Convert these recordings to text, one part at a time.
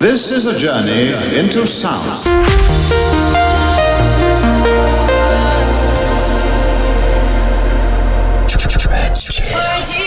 This is a journey into sound. Transgender.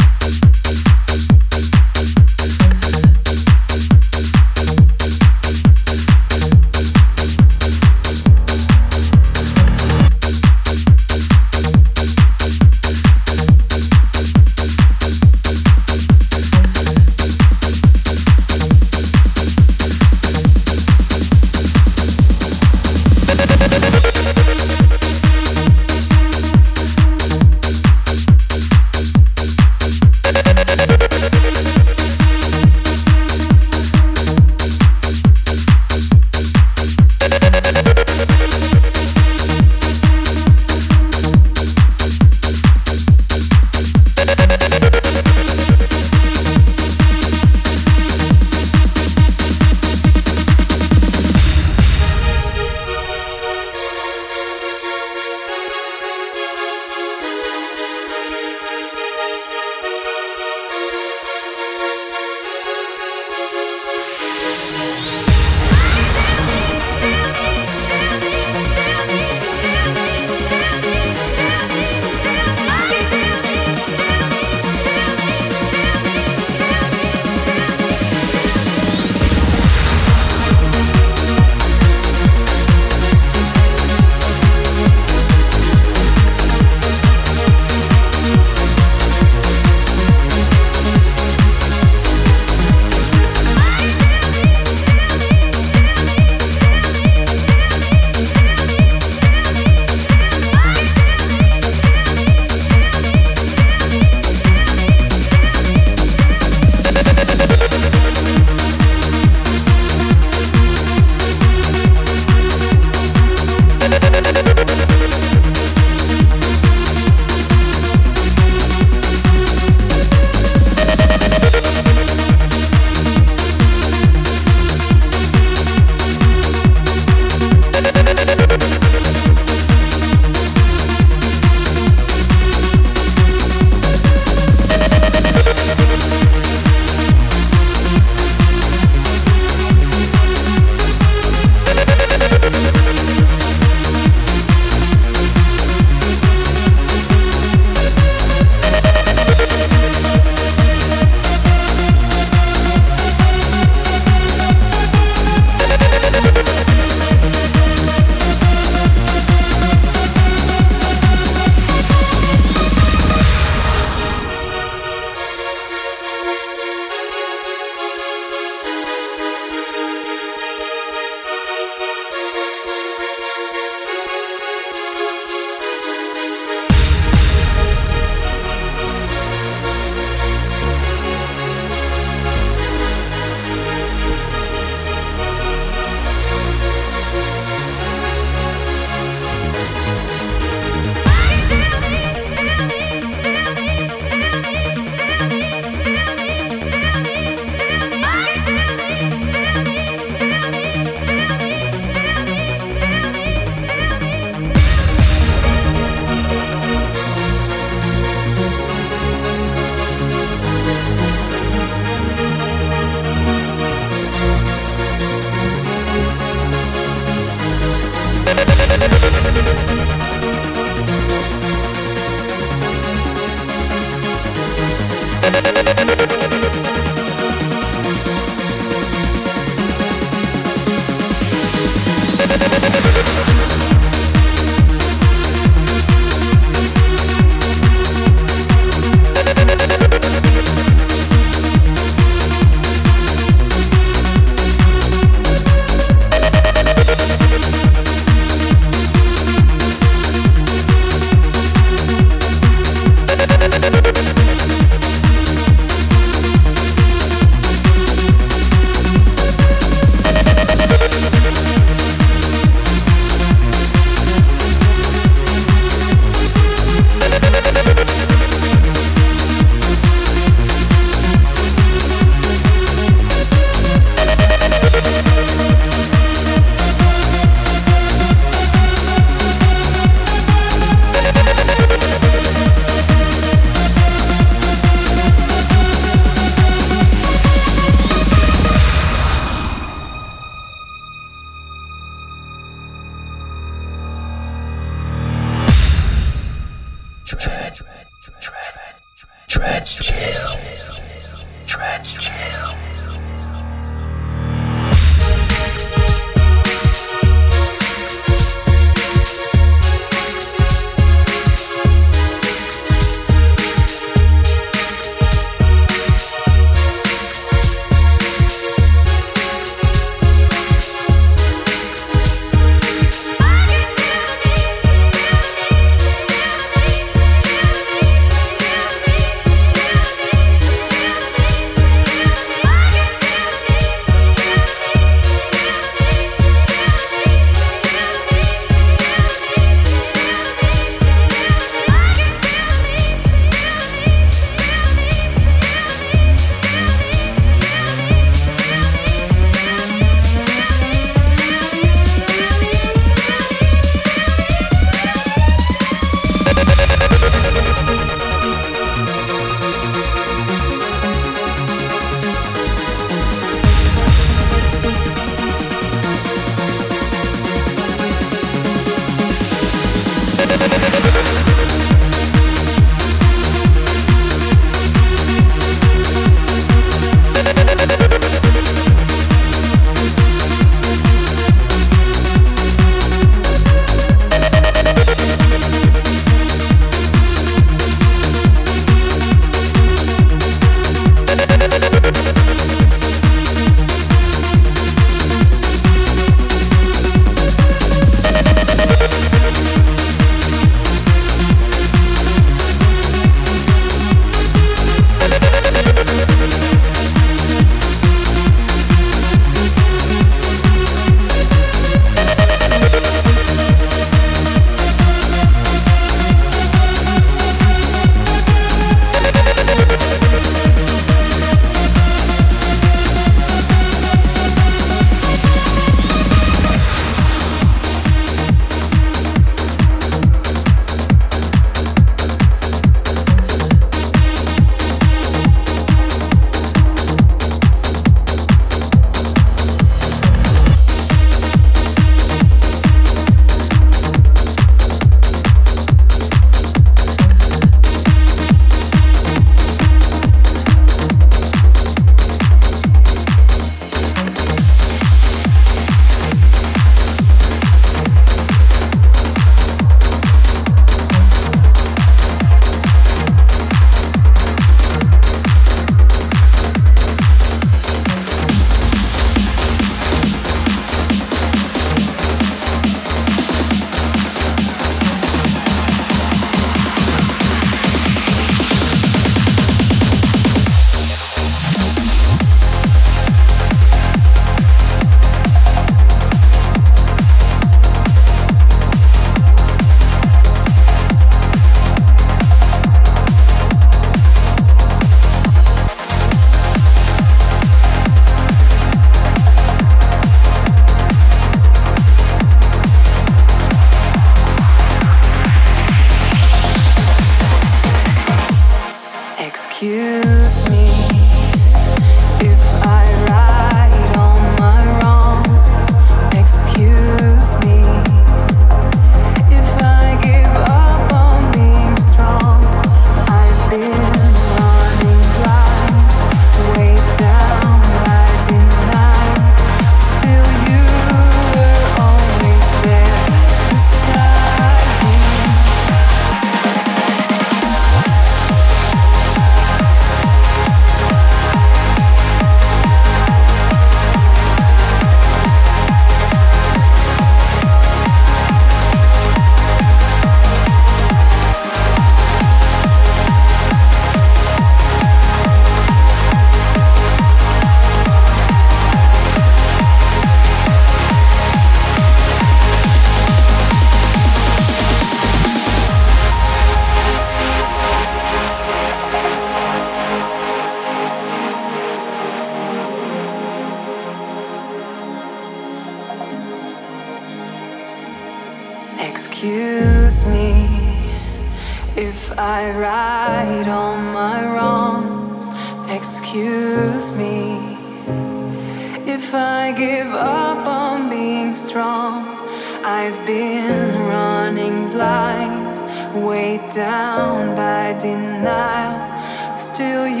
Still you